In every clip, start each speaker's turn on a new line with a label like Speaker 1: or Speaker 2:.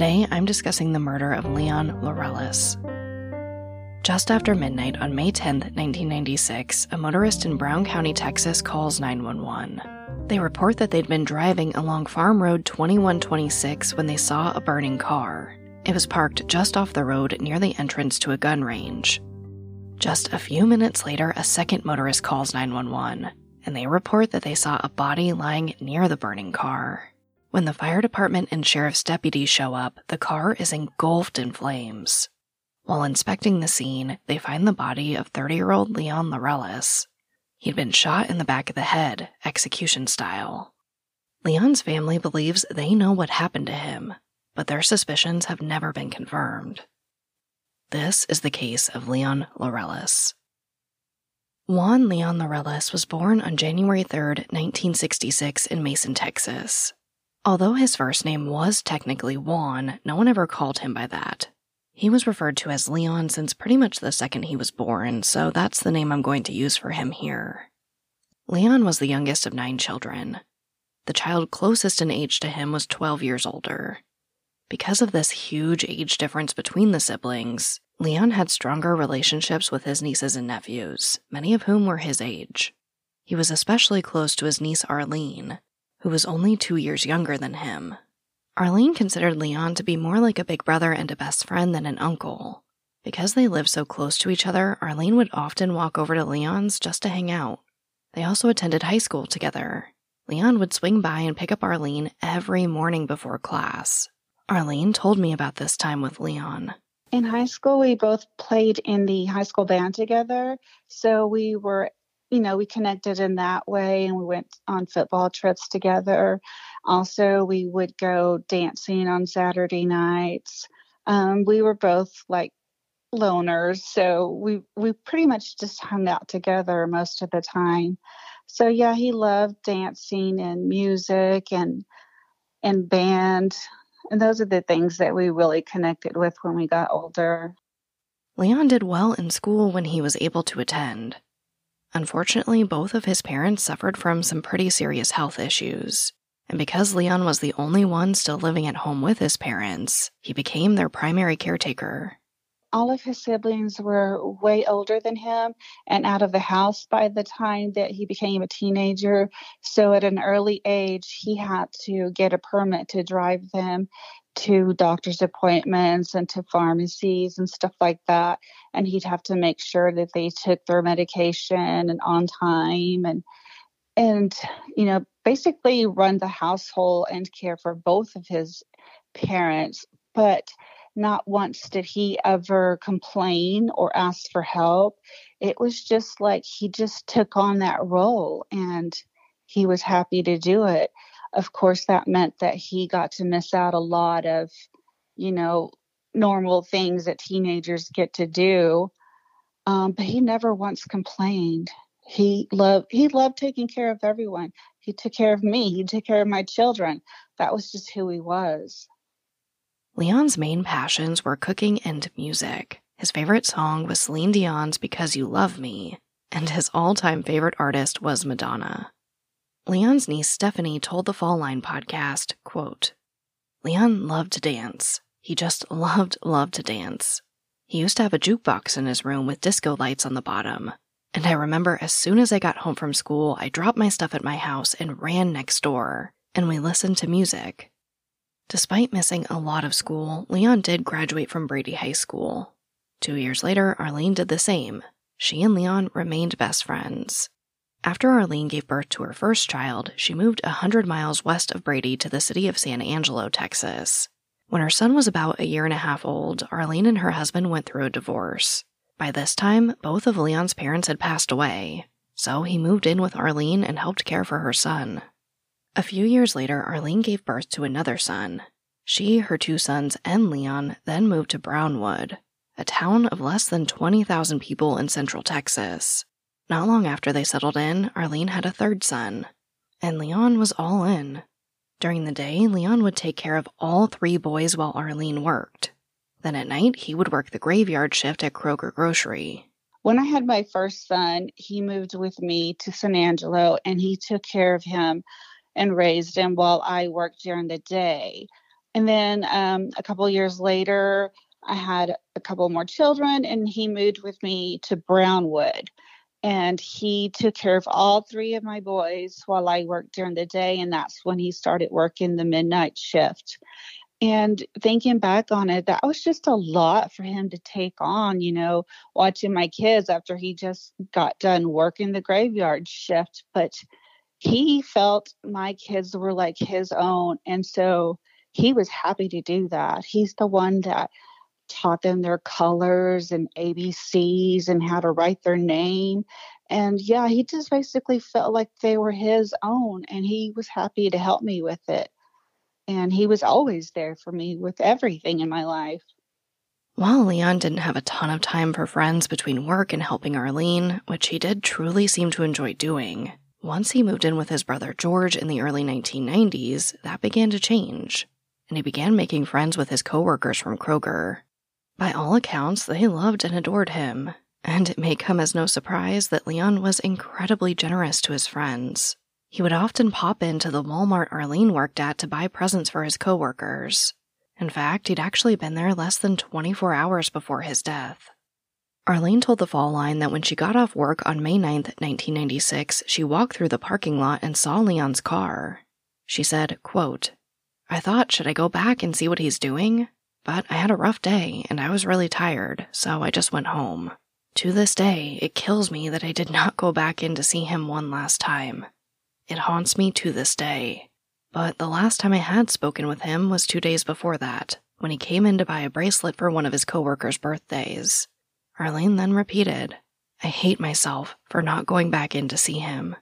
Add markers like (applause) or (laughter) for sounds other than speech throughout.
Speaker 1: Today, I'm discussing the murder of Leon Laureles. Just after midnight on May 10, 1996, a motorist in Brown County, Texas calls 911. They report that they'd been driving along Farm Road 2126 when they saw a burning car. It was parked just off the road near the entrance to a gun range. Just a few minutes later, a second motorist calls 911, and they report that they saw a body lying near the burning car. When the fire department and sheriff's deputies show up, the car is engulfed in flames. While inspecting the scene, they find the body of 30 year old Leon Laureles. He'd been shot in the back of the head, execution style. Leon's family believes they know what happened to him, but their suspicions have never been confirmed. This is the case of Leon Laureles. Juan Leon Laureles was born on January 3, 1966, in Mason, Texas. Although his first name was technically Juan, no one ever called him by that. He was referred to as Leon since pretty much the second he was born, so that's the name I'm going to use for him here. Leon was the youngest of nine children. The child closest in age to him was 12 years older. Because of this huge age difference between the siblings, Leon had stronger relationships with his nieces and nephews, many of whom were his age. He was especially close to his niece Arlene, who was only two years younger than him. Arlene considered Leon to be more like a big brother and a best friend than an uncle. Because they lived so close to each other, Arlene would often walk over to Leon's just to hang out. They also attended high school together. Leon would swing by and pick up Arlene every morning before class. Arlene told me about this time with Leon.
Speaker 2: In high school, we both played in the high school band together. So we were you know, we connected in that way and we went on football trips together. Also, we would go dancing on Saturday nights. Um, we were both like loners, so we we pretty much just hung out together most of the time. So yeah, he loved dancing and music and and band. And those are the things that we really connected with when we got older.
Speaker 1: Leon did well in school when he was able to attend. Unfortunately, both of his parents suffered from some pretty serious health issues. And because Leon was the only one still living at home with his parents, he became their primary caretaker.
Speaker 2: All of his siblings were way older than him and out of the house by the time that he became a teenager. So, at an early age, he had to get a permit to drive them to doctor's appointments and to pharmacies and stuff like that. And he'd have to make sure that they took their medication and on time and and you know basically run the household and care for both of his parents. But not once did he ever complain or ask for help. It was just like he just took on that role and he was happy to do it of course, that meant that he got to miss out a lot of, you know, normal things that teenagers get to do. Um, but he never once complained. He loved he loved taking care of everyone. He took care of me. He took care of my children. That was just who he was.
Speaker 1: Leon's main passions were cooking and music. His favorite song was Celine Dion's Because You Love Me, and his all time favorite artist was Madonna. Leon's niece Stephanie told the Fall Line podcast, quote, Leon loved to dance. He just loved, loved to dance. He used to have a jukebox in his room with disco lights on the bottom. And I remember as soon as I got home from school, I dropped my stuff at my house and ran next door, and we listened to music. Despite missing a lot of school, Leon did graduate from Brady High School. Two years later, Arlene did the same. She and Leon remained best friends. After Arlene gave birth to her first child, she moved a 100 miles west of Brady to the city of San Angelo, Texas. When her son was about a year and a half old, Arlene and her husband went through a divorce. By this time, both of Leon's parents had passed away, so he moved in with Arlene and helped care for her son. A few years later, Arlene gave birth to another son. She, her two sons, and Leon then moved to Brownwood, a town of less than 20,000 people in central Texas. Not long after they settled in, Arlene had a third son, and Leon was all in. During the day, Leon would take care of all three boys while Arlene worked. Then at night, he would work the graveyard shift at Kroger Grocery.
Speaker 2: When I had my first son, he moved with me to San Angelo and he took care of him and raised him while I worked during the day. And then um, a couple years later, I had a couple more children and he moved with me to Brownwood. And he took care of all three of my boys while I worked during the day. And that's when he started working the midnight shift. And thinking back on it, that was just a lot for him to take on, you know, watching my kids after he just got done working the graveyard shift. But he felt my kids were like his own. And so he was happy to do that. He's the one that taught them their colors and ABCs and how to write their name. And yeah, he just basically felt like they were his own and he was happy to help me with it. And he was always there for me with everything in my life.
Speaker 1: While Leon didn't have a ton of time for friends between work and helping Arlene, which he did truly seem to enjoy doing, once he moved in with his brother George in the early 1990s, that began to change, and he began making friends with his coworkers from Kroger. By all accounts, they loved and adored him, and it may come as no surprise that Leon was incredibly generous to his friends. He would often pop into the Walmart Arlene worked at to buy presents for his coworkers. In fact, he'd actually been there less than 24 hours before his death. Arlene told the Fall Line that when she got off work on May 9, 1996, she walked through the parking lot and saw Leon's car. She said, quote, I thought, should I go back and see what he's doing? But I had a rough day and I was really tired, so I just went home. To this day, it kills me that I did (laughs) not go back in to see him one last time. It haunts me to this day. But the last time I had spoken with him was two days before that, when he came in to buy a bracelet for one of his coworkers' birthdays. Arlene then repeated, I hate myself for not going back in to see him.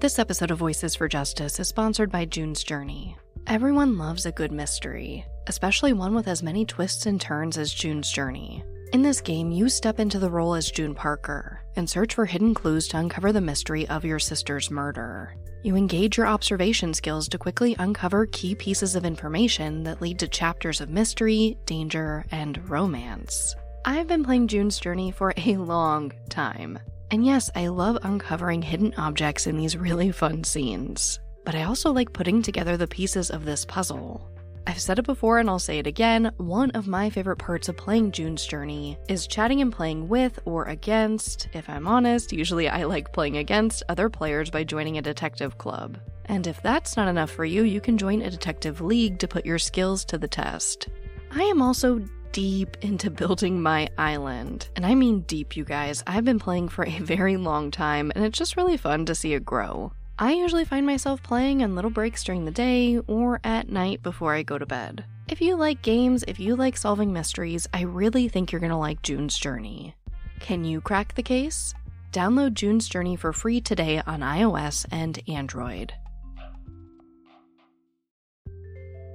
Speaker 1: This episode of Voices for Justice is sponsored by June's Journey. Everyone loves a good mystery, especially one with as many twists and turns as June's Journey. In this game, you step into the role as June Parker and search for hidden clues to uncover the mystery of your sister's murder. You engage your observation skills to quickly uncover key pieces of information that lead to chapters of mystery, danger, and romance. I've been playing June's Journey for a (laughs) long time. And yes, I love uncovering hidden objects in these really fun scenes. But I also like putting together the pieces of this puzzle. I've said it before and I'll say it again. One of my favorite parts of playing June's Journey is chatting and playing with or against. If I'm honest, usually I like playing against other players by joining a detective club. And if that's not enough for you, you can join a detective league to put your skills to the test. I am also deep into (laughs) building my island. And I mean deep, you guys. I've been playing for a (laughs) very long time, and it's just really fun to see it grow. I usually find myself playing on little breaks during the day or at night before I go to bed. If you like games, if you like solving mysteries, I really think you're gonna like June's Journey. Can you crack the case? Download June's Journey for free today on iOS and Android.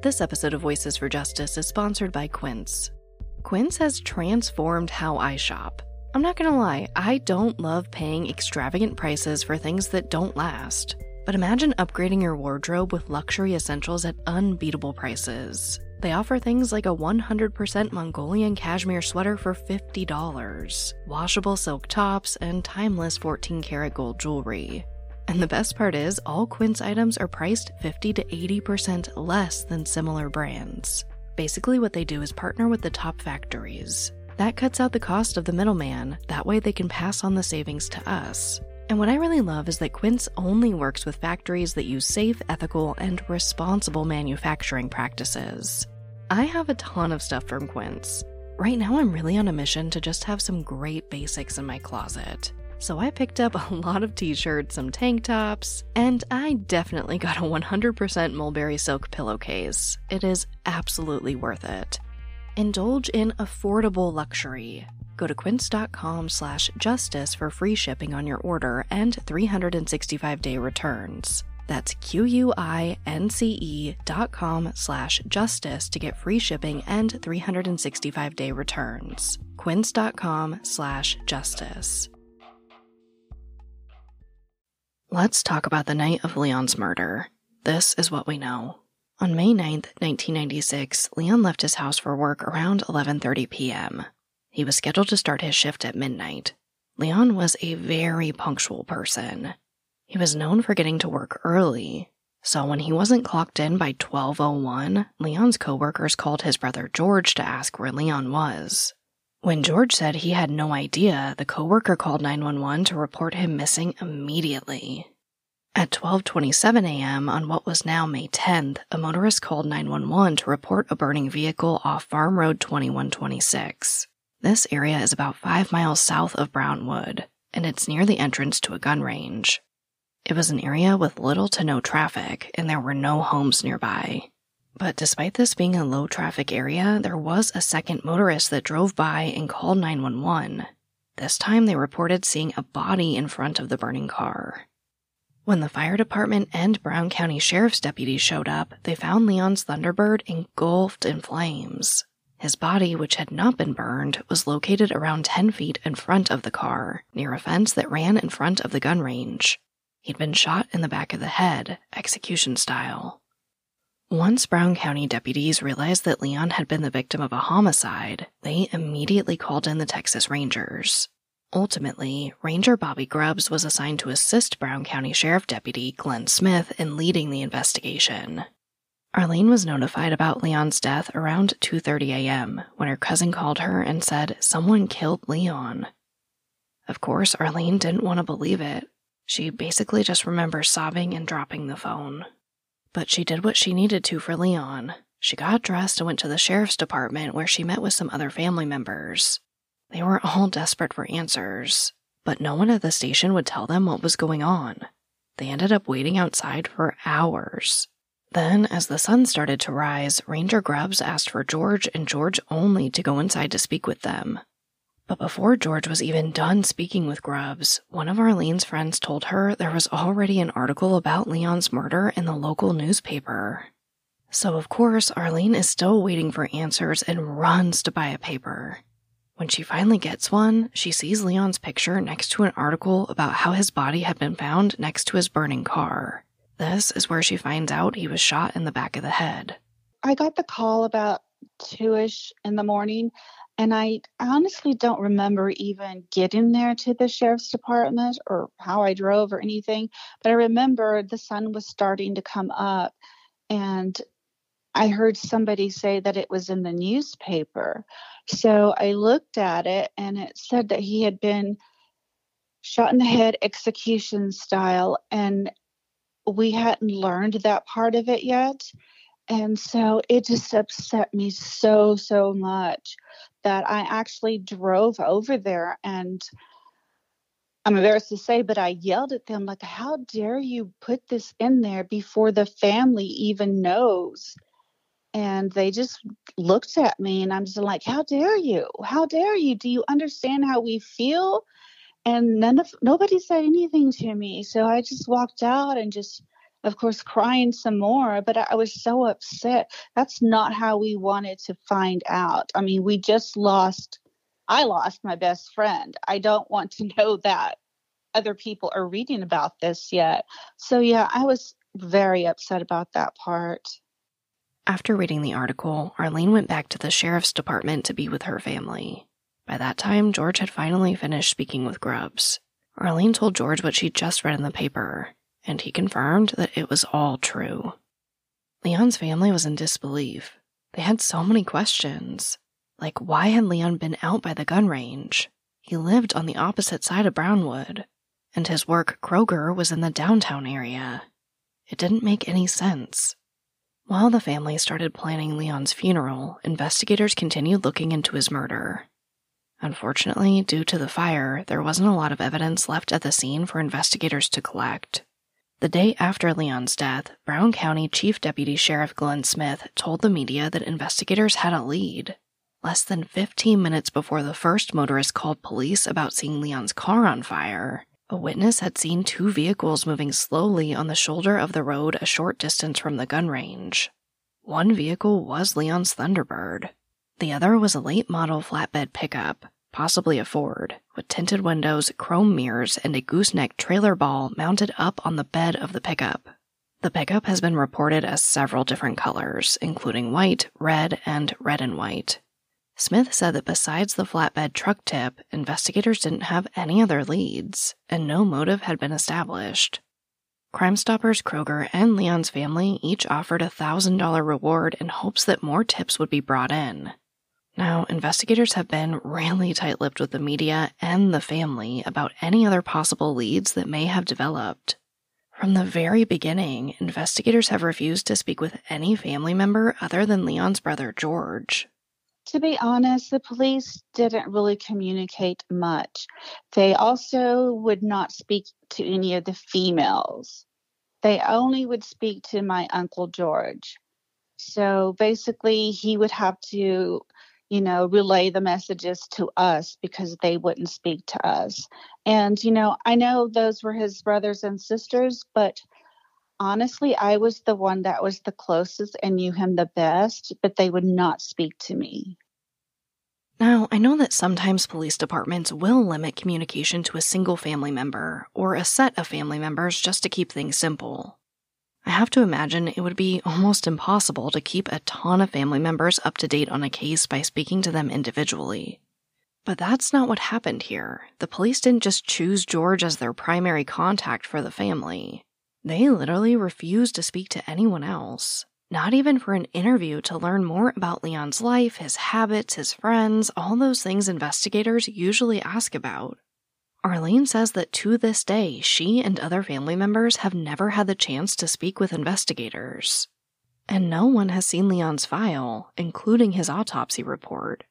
Speaker 1: This episode of Voices for Justice is sponsored by Quince. Quince has transformed how I shop. I'm not gonna lie, I don't love paying extravagant prices for things that don't last. But imagine upgrading your wardrobe with luxury essentials at unbeatable prices. They offer things like a 100% Mongolian cashmere sweater for $50, washable silk tops, and timeless 14 karat gold jewelry. And the best part is, all Quince items are priced 50 to 80% less than similar brands. Basically, what they do is partner with the top factories that cuts out the cost of the middleman, that way they can pass on the savings to us. And what I really love is that Quince only works with factories that use safe, ethical, and responsible manufacturing practices. I have a ton of stuff from Quince. Right now, I'm really on a mission to just have some great basics in my closet. So I picked up a (laughs) lot of t shirts, some tank tops, and I definitely got a 100% mulberry silk pillowcase. It is absolutely worth it. Indulge in affordable luxury. Go to quince.com slash justice for free shipping on your order and 365-day returns. That's Q-U-I-N-C-E dot com slash justice to get free shipping and 365-day returns. Quince.com slash justice. Let's talk about the night of Leon's murder. This is what we know. On May 9th, 1996, Leon left his house for work around 11:30 p.m. He was scheduled to start his shift at midnight. Leon was a very punctual person. He was known for getting to work early, so when he wasn't clocked in by 12:01, Leon's coworkers called his brother George to ask where Leon was. When George said he had no idea, the coworker called 911 to report him missing immediately. At 12:27 a.m. on what was now May 10th, a motorist called 911 to report a burning vehicle off Farm Road 2126. This area is about 5 miles south of Brownwood, and it's near the entrance to a gun range. It was an area with little to no traffic, and there were no homes nearby. But despite this being a low traffic area, there was a second motorist that drove by and called 911. This time they reported seeing a body in front of the burning car. When the fire department and Brown County Sheriff's deputies showed up, they found Leon's Thunderbird engulfed in flames. His body, which had not been burned, was located around 10 feet in front of the car, near a fence that ran in front of the gun range. He'd been shot in the back of the head, execution style. Once Brown County deputies realized that Leon had been the victim of a homicide, they immediately called in the Texas Rangers. Ultimately, Ranger Bobby Grubbs was assigned to assist Brown County Sheriff Deputy Glenn Smith in leading the investigation. Arlene was notified about Leon's death around 2:30 a.m. when her cousin called her and said someone killed Leon. Of course, Arlene didn't want to believe it. She basically just remembers sobbing and dropping the phone. But she did what she needed to for Leon. She got dressed and went to the sheriff's department where she met with some other family members. They were all desperate for answers, but no one at the station would tell them what was going on. They ended up waiting outside for hours. Then, as the sun started to rise, Ranger Grubbs asked for George and George only to go inside to speak with them. But before George was even done speaking with Grubbs, one of Arlene's friends told her there was already an article about Leon's murder in the local newspaper. So, of course, Arlene is still waiting for answers and runs to buy a paper. When she finally gets one, she sees Leon's picture next to an article about how his body had been found next to his burning car. This is where she finds out he was shot in the back of the head.
Speaker 2: I got the call about two ish in the morning, and I honestly don't remember even getting there to the sheriff's department or how I drove or anything. But I remember the sun was starting to come up, and I heard somebody say that it was in the newspaper. So I looked at it and it said that he had been shot in the head execution style and we hadn't learned that part of it yet. And so it just upset me so, so much that I actually drove over there and I'm embarrassed to say, but I yelled at them, like, how dare you put this in there before the family even knows? And they just looked at me and i'm just like how dare you? How dare you? Do you understand how we feel? And none of nobody said anything to me so i just walked out and just of course crying some more but i was so upset. That's not how we wanted to find out. I mean we just lost i lost my best friend. I don't want to know that other people are reading about this yet. So yeah i was very upset about that part
Speaker 1: after reading the article, Arlene went back to the sheriff's department to be with her family. By that time, George had finally finished speaking with Grubbs. Arlene told George what she'd just read in the paper, and he confirmed that it was all true. Leon's family was in disbelief. They had so many questions. Like, why had Leon been out by the gun range? He lived on the opposite side of Brownwood, and his work, Kroger, was in the downtown area. It didn't make any sense. While the family started planning Leon's funeral, investigators continued looking into his murder. Unfortunately, due to the fire, there wasn't a lot of evidence left at the scene for investigators to collect. The day after Leon's death, Brown County Chief Deputy Sheriff Glenn Smith told the media that investigators had a lead. Less than 15 minutes before the first motorist called police about seeing Leon's car on fire, A witness had seen two vehicles moving slowly on the shoulder of the road a short distance from the gun range. One vehicle was Leon's Thunderbird. The other was a late model flatbed pickup, possibly a Ford, with tinted windows, chrome mirrors, and a gooseneck trailer ball mounted up on the bed of the pickup. The pickup has been reported as several different colors, including white, red, and red and white. Smith said that besides the flatbed truck tip, investigators didn't have any other leads, and no motive had been established. Crime Stoppers Kroger and Leon's family each offered a $1,000 reward in hopes that more tips would be brought in. Now, investigators have been really tight lipped with the media and the family about any other possible leads that may have developed. From the very beginning, investigators have refused to speak with any family member other than Leon's brother George.
Speaker 2: To be honest, the police didn't really communicate much. They also would not speak to any of the females. They only would speak to my Uncle George. So basically, he would have to you know, relay the messages to us because they wouldn't speak to us. And, you know, I know those were his brothers and sisters, but honestly, I was the one that was the closest and knew him the best, but they would not speak to me.
Speaker 1: Now, I know that sometimes police departments will limit communication to a single family member or a set of family members just to keep things simple. I have to imagine it would be almost impossible to keep a ton of family members up to date on a case by speaking to them individually. But that's not what happened here. The police didn't just choose George as their primary contact for the family. They literally refused to speak to anyone else, not even for an interview to learn more about Leon's life, his habits, his friends, all those things investigators usually ask about. Arlene says that to this day, she and other family members have never had the chance to speak with investigators. And no one has seen Leon's file, including his autopsy report.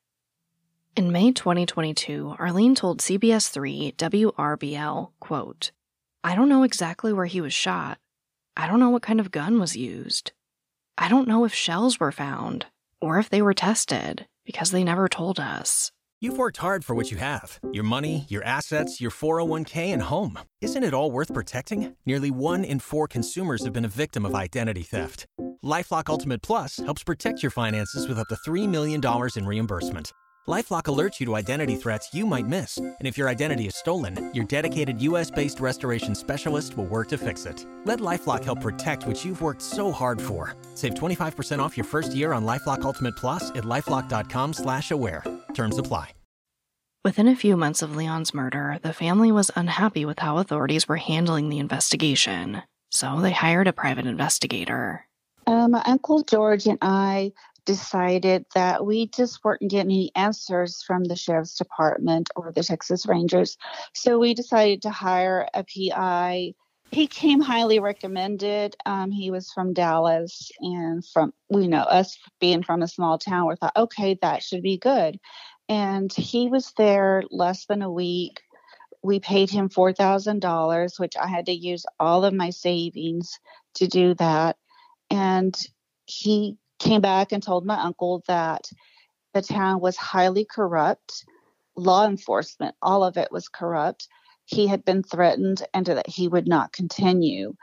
Speaker 1: In May 2022, Arlene told CBS 3 WRBL, quote, I don't know exactly where he was shot. I don't know what kind of gun was used. I don't know if shells were found or if they were tested because they never told us.
Speaker 3: You've worked hard for what you have your money, your assets, your 401k, and home. Isn't it all worth protecting? Nearly one in four consumers have been a victim of identity theft. Lifelock Ultimate Plus helps protect your finances with up to $3 million in reimbursement. LifeLock alerts you to identity threats you might miss, and if your identity is stolen, your dedicated U.S.-based restoration specialist will work to fix it. Let LifeLock help protect what you've worked so hard for. Save 25% off your first year on LifeLock Ultimate Plus at lifeLock.com/slash-aware. Terms apply.
Speaker 1: Within a few months of Leon's murder, the family was unhappy with how authorities were handling the investigation, so they hired a private investigator.
Speaker 2: Um, my Uncle George and I decided that we just weren't getting any answers from the sheriff's department or the Texas Rangers. So we decided to hire a PI. He came highly recommended. Um, he was from Dallas, and from you know us being from a small town, we thought, okay, that should be good. And he was there less than a week. We paid him four thousand dollars, which I had to use all of my savings to do that. And he came back and told my uncle that the town was highly corrupt, law enforcement, all of it was corrupt. He had been threatened and that he would not continue.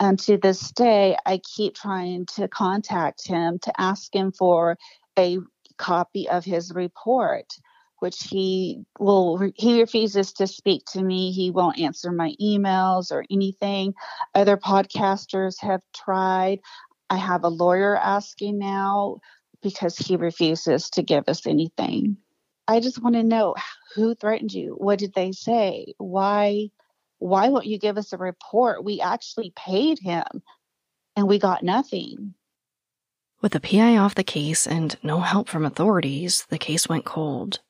Speaker 2: And to this day, I keep trying to contact him to ask him for a copy of his report which he will he refuses to speak to me he won't answer my emails or anything other podcasters have tried I have a lawyer asking now because he refuses to give us anything. I just want to know who threatened you? What did they say? Why why won't you give us a report? We actually paid him and we got nothing.
Speaker 1: With the PI off the case and no help from authorities, the case went cold.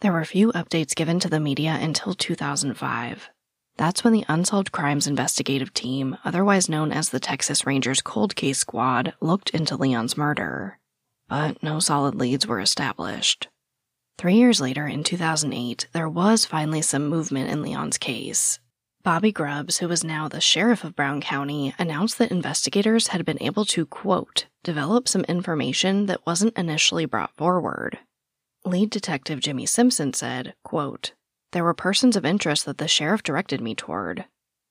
Speaker 1: There were few updates given to the media until 2005. That's when the Unsolved Crimes Investigative Team, otherwise known as the Texas Rangers Cold Case Squad, looked into Leon's murder. But no solid leads were established. Three years later, in 2008, there was finally some movement in Leon's case. Bobby Grubbs, who was now the sheriff of Brown County, announced that investigators had been able to, quote, develop some information that wasn't initially brought forward. Lead detective Jimmy Simpson said, quote, There were persons of interest that the sheriff directed me toward,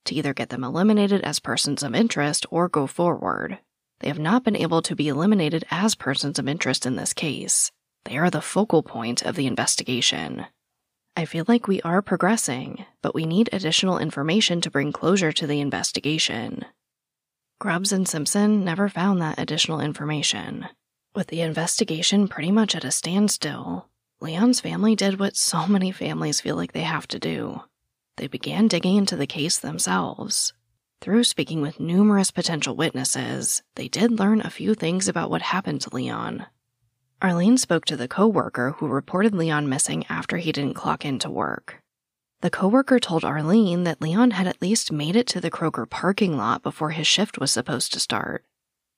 Speaker 1: to either get them eliminated as persons of interest or go forward. They have not been able to be eliminated as persons of interest in this case. They are the focal point of the investigation. I feel like we are progressing, but we need additional information to bring closure to the investigation. Grubbs and Simpson never found that additional information. With the investigation pretty much at a standstill, Leon's family did what so many families feel like they have to do. They began digging into the case themselves. Through speaking with numerous potential witnesses, they did learn a few things about what happened to Leon. Arlene spoke to the coworker who reported Leon missing after he didn't clock into work. The coworker told Arlene that Leon had at least made it to the Kroger parking lot before his shift was supposed to start.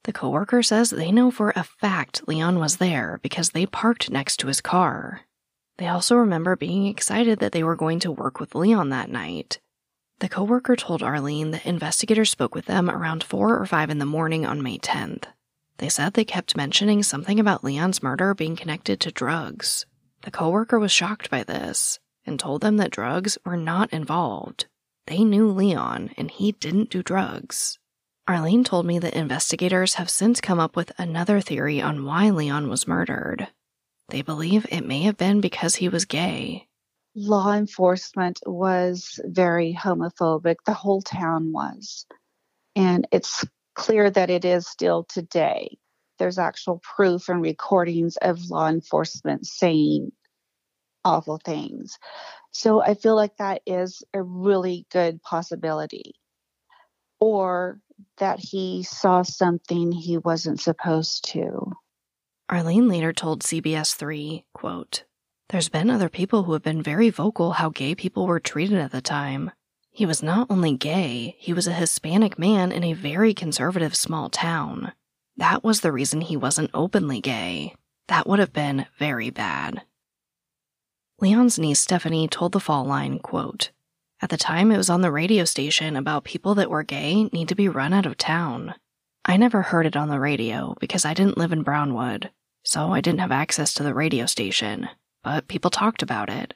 Speaker 1: The coworker says they know for a fact Leon was there because they parked next to his car. They also remember being excited that they were going to work with Leon that night. The coworker told Arlene that investigators spoke with them around 4 or 5 in the morning on May 10th. They said they kept mentioning something about Leon's murder being connected to drugs. The coworker was shocked by this and told them that drugs were not involved. They knew Leon and he didn't do drugs. Arlene told me that investigators have since come up with another theory on why Leon was murdered. They believe it may have been because he was gay.
Speaker 2: Law enforcement was very homophobic. The whole town was. And it's clear that it is still today. There's actual proof and recordings of law enforcement saying awful things. So I feel like that is a really good possibility. Or that he saw something he wasn't supposed to.
Speaker 1: Arlene later told CBS 3, quote, There's been other people who have been very vocal how gay people were treated at the time. He was not only gay, he was a Hispanic man in a very conservative small town. That was the reason he wasn't openly gay. That would have been very bad. Leon's niece Stephanie told the Fall Line, quote, At the time it was on the radio station about people that were gay need to be run out of town. I never heard it on the radio because I didn't live in Brownwood, so I didn't have access to the radio station, but people talked about it.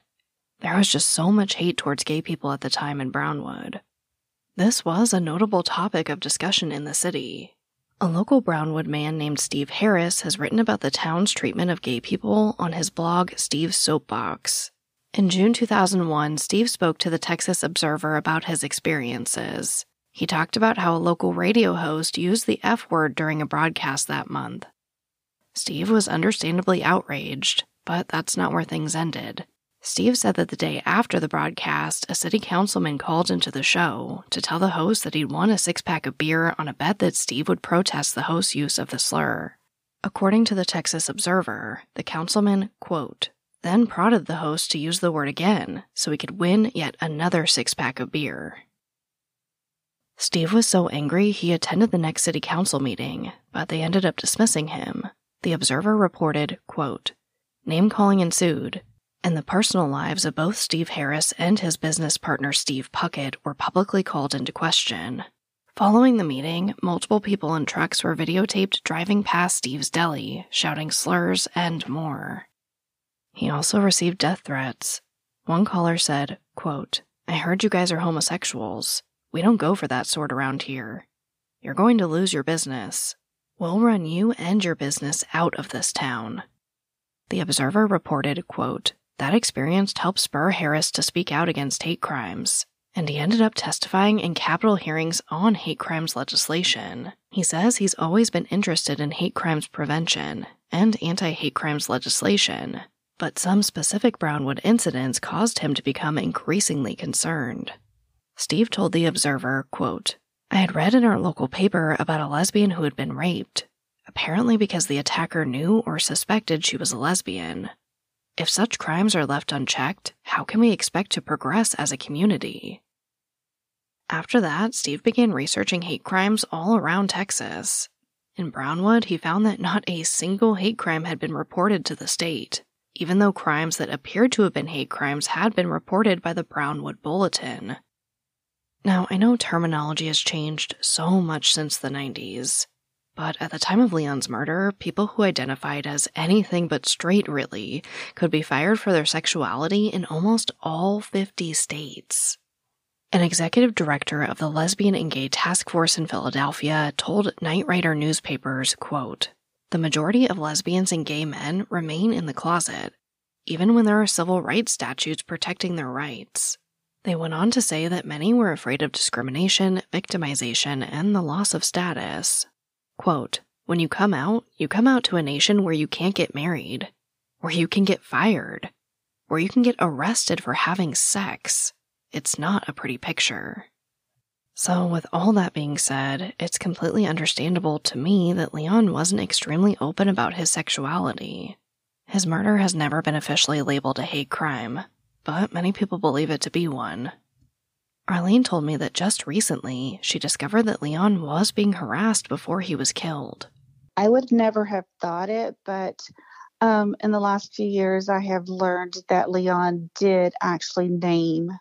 Speaker 1: There was just so much hate towards gay people at the time in Brownwood. This was a notable topic of discussion in the city. A local Brownwood man named Steve Harris has written about the town's treatment of gay people on his blog, Steve's Soapbox. In June 2001, Steve spoke to the Texas Observer about his experiences. He talked about how a local radio host used the F word during a broadcast that month. Steve was understandably outraged, but that's not where things ended. Steve said that the day after the broadcast, a city councilman called into the show to tell the host that he'd won a six pack of beer on a bet that Steve would protest the host's use of the slur. According to the Texas Observer, the councilman, quote, then prodded the host to use the word again so he could win yet another six pack of beer. Steve was so angry he attended the next city council meeting, but they ended up dismissing him. The Observer reported, quote, Name calling ensued, and the personal lives of both Steve Harris and his business partner Steve Puckett were publicly called into question. Following the meeting, multiple people in trucks were videotaped driving past Steve's deli, shouting slurs and more. He also received death threats. One caller said, quote, I heard you guys are homosexuals. We don't go for that sort around here. You're going to lose your business. We'll run you and your business out of this town. The Observer reported, quote, that experience helped spur Harris to speak out against hate crimes, and he ended up testifying in capital hearings on hate crimes legislation. He says he's always been interested in hate crimes prevention and anti hate crimes legislation, but some specific Brownwood incidents caused him to become increasingly concerned. Steve told the Observer, quote, I had read in our local paper about a lesbian who had been raped, apparently because the attacker knew or suspected she was a lesbian. If such crimes are left unchecked, how can we expect to progress as a community? After that, Steve began researching hate crimes all around Texas. In Brownwood, he found that not a single hate crime had been reported to the state, even though crimes that appeared to have been hate crimes had been reported by the Brownwood Bulletin. Now, I know terminology has changed so much since the 90s, But at the time of Leon's murder, people who identified as anything but straight, really, could be fired for their sexuality in almost all 50 states. An executive director of the Lesbian and Gay Task Force in Philadelphia told Knight Ridder newspapers, quote, The majority of lesbians and gay men remain in the closet, even when there are civil rights statutes protecting their rights. They went on to say that many were afraid of discrimination, victimization, and the loss of status. Quote, when you come out, you come out to a nation where you can't get married, where you can get fired, where you can get arrested for having sex. It's not a pretty picture. So, with all that being said, it's completely understandable to me that Leon wasn't extremely open about his sexuality. His murder has never been officially labeled a hate crime, but many people believe it to be one. Arlene told me that just recently she discovered that Leon was being harassed before he was killed.
Speaker 2: I would never have thought it, but um, in the last few years, I have learned that Leon did actually name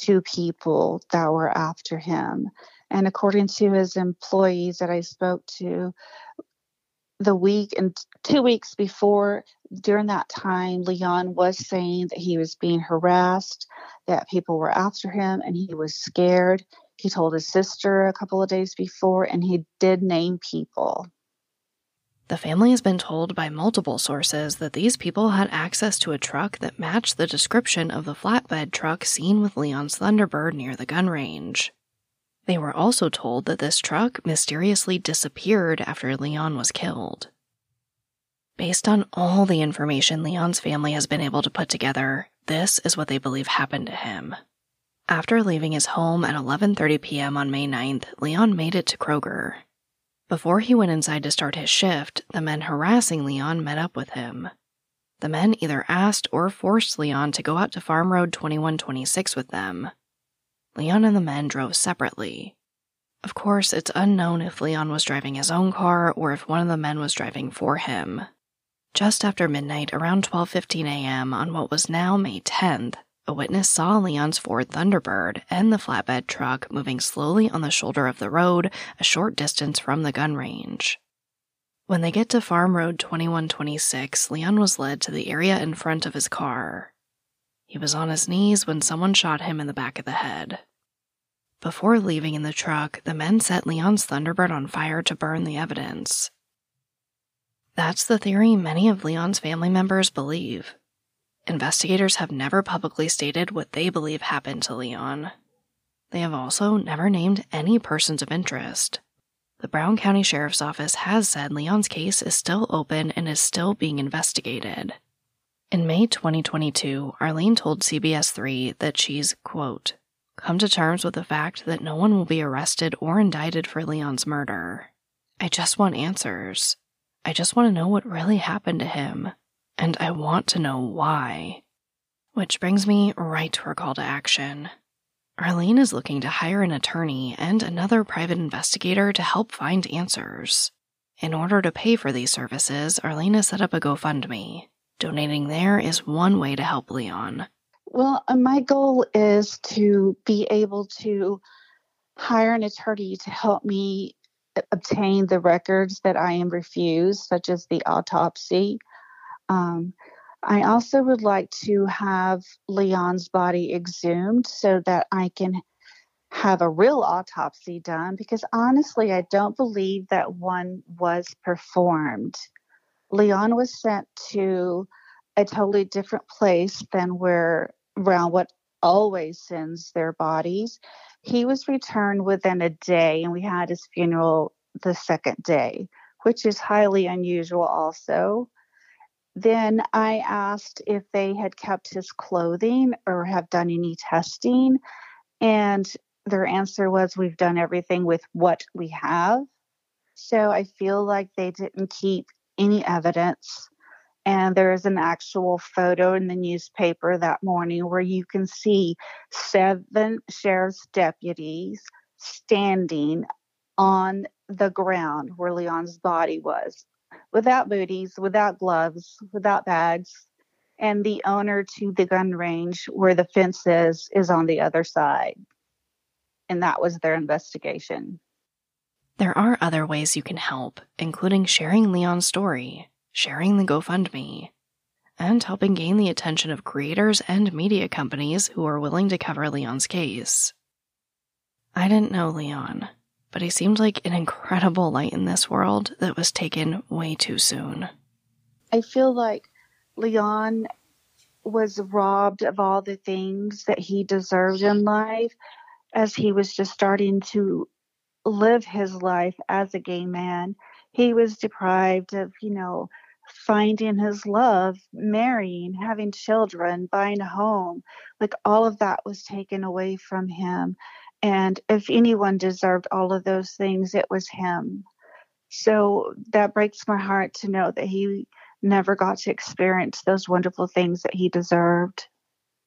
Speaker 2: two people that were after him. And according to his employees that I spoke to, the week and two weeks before, during that time, Leon was saying that he was being harassed, that people were after him, and he was scared. He told his sister a couple of days before, and he did name people.
Speaker 1: The family has been told by multiple sources that these people had access to a truck that matched the description of the flatbed truck seen with Leon's Thunderbird near the gun range. They were also told that this truck mysteriously disappeared after Leon was killed. Based on all the information Leon's family has been able to put together, this is what they believe happened to him. After leaving his home at 11:30 p.m. on May 9th, Leon made it to Kroger. Before he went inside to start his shift, the men harassing Leon met up with him. The men either asked or forced Leon to go out to Farm Road 2126 with them. Leon and the men drove separately. Of course, it's unknown if Leon was driving his own car or if one of the men was driving for him. Just after midnight, around 12:15 a.m. on what was now May 10th, a witness saw Leon's Ford Thunderbird and the flatbed truck moving slowly on the shoulder of the road a short distance from the gun range. When they get to Farm Road 2126, Leon was led to the area in front of his car. He was on his knees when someone shot him in the back of the head. Before leaving in the truck, the men set Leon's Thunderbird on fire to burn the evidence. That's the theory many of Leon's family members believe. Investigators have never publicly stated what they believe happened to Leon. They have also never named any persons of interest. The Brown County Sheriff's Office has said Leon's case is still open and is still being investigated. In May 2022, Arlene told CBS 3 that she's, quote, come to terms with the fact that no one will be arrested or indicted for Leon's murder. I just want answers. I just want to know what really happened to him, and I want to know why. Which brings me right to our call to action. Arlene is looking to hire an attorney and another private investigator to help find answers. In order to pay for these services, Arlene has set up a GoFundMe. Donating there is one way to help Leon.
Speaker 2: Well, uh, my goal is to be able to hire an attorney to help me uh, obtain the records that I am refused, such as the autopsy. Um, I also would like to have Leon's body exhumed so that I can have a real autopsy done because honestly, I don't believe that one was performed. Leon was sent to a totally different place than where Brownwood always sends their bodies. He was returned within a day, and we had his funeral the second day, which is highly unusual, also. Then I asked if they had kept his clothing or have done any testing, and their answer was, We've done everything with what we have. So I feel like they didn't keep any evidence and there is an actual photo in the newspaper that morning where you can see seven sheriff's deputies standing on the ground where Leon's body was without booties, without gloves, without bags. And the owner to the gun range where the fence is, is on the other side. And that was their investigation.
Speaker 1: There are other ways you can help, including sharing Leon's story, sharing the GoFundMe, and helping gain the attention of creators and media companies who are willing to cover Leon's case. I didn't know Leon, but he seemed like an incredible light in this world that was taken way too soon.
Speaker 2: I feel like Leon was robbed of all the things that he deserved in life as he was just starting to live his life as a gay man. He was deprived of, you know, finding his love, marrying, having children, buying a home. Like all of that was taken away from him. And if anyone deserved all of those things, it was him. So that breaks my heart to know that he never got to experience those wonderful things that he deserved.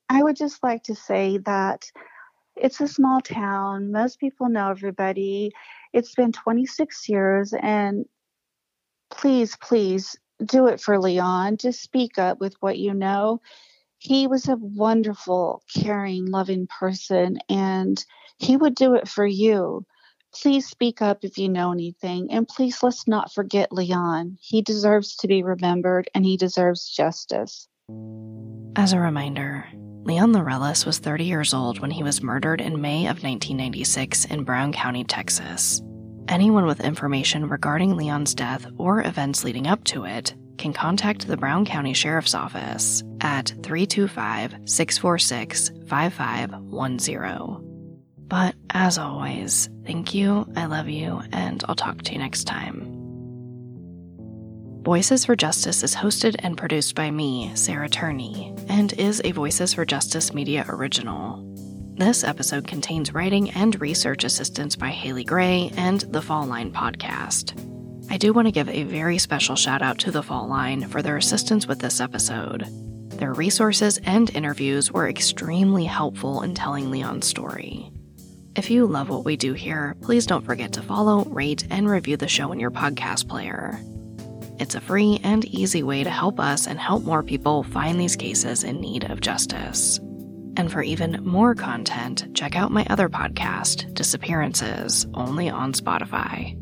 Speaker 2: I would just like to say that it's a small town. Most people know everybody. It's been 26 years, and please, please do it for Leon. Just speak up with what you know. He was a wonderful, caring, loving person, and he would do it for you. Please speak up if you know anything, and please let's not forget Leon. He deserves to be remembered, and he deserves justice.
Speaker 1: As a reminder, Leon Laureles was 30 years old when he was murdered in May of 1996 in Brown County, Texas. Anyone with information regarding Leon's death or events leading up to it can contact the Brown County Sheriff's Office at 325 646 5510. But as always, thank you, I love you, and I'll talk to you next time. Voices for Justice is hosted and produced by me, Sarah Turney, and is a Voices for Justice media original. This episode contains writing and research assistance by Haley Gray and the Fall Line podcast. I do want to give a very special shout out to the Fall Line for their assistance with this episode. Their resources and interviews were extremely helpful in telling Leon's story. If you love what we do here, please don't forget to follow, rate, and review the show in your podcast player. It's a free and easy way to help us and help more people find these cases in need of justice. And for even more content, check out my other podcast, Disappearances, only on Spotify.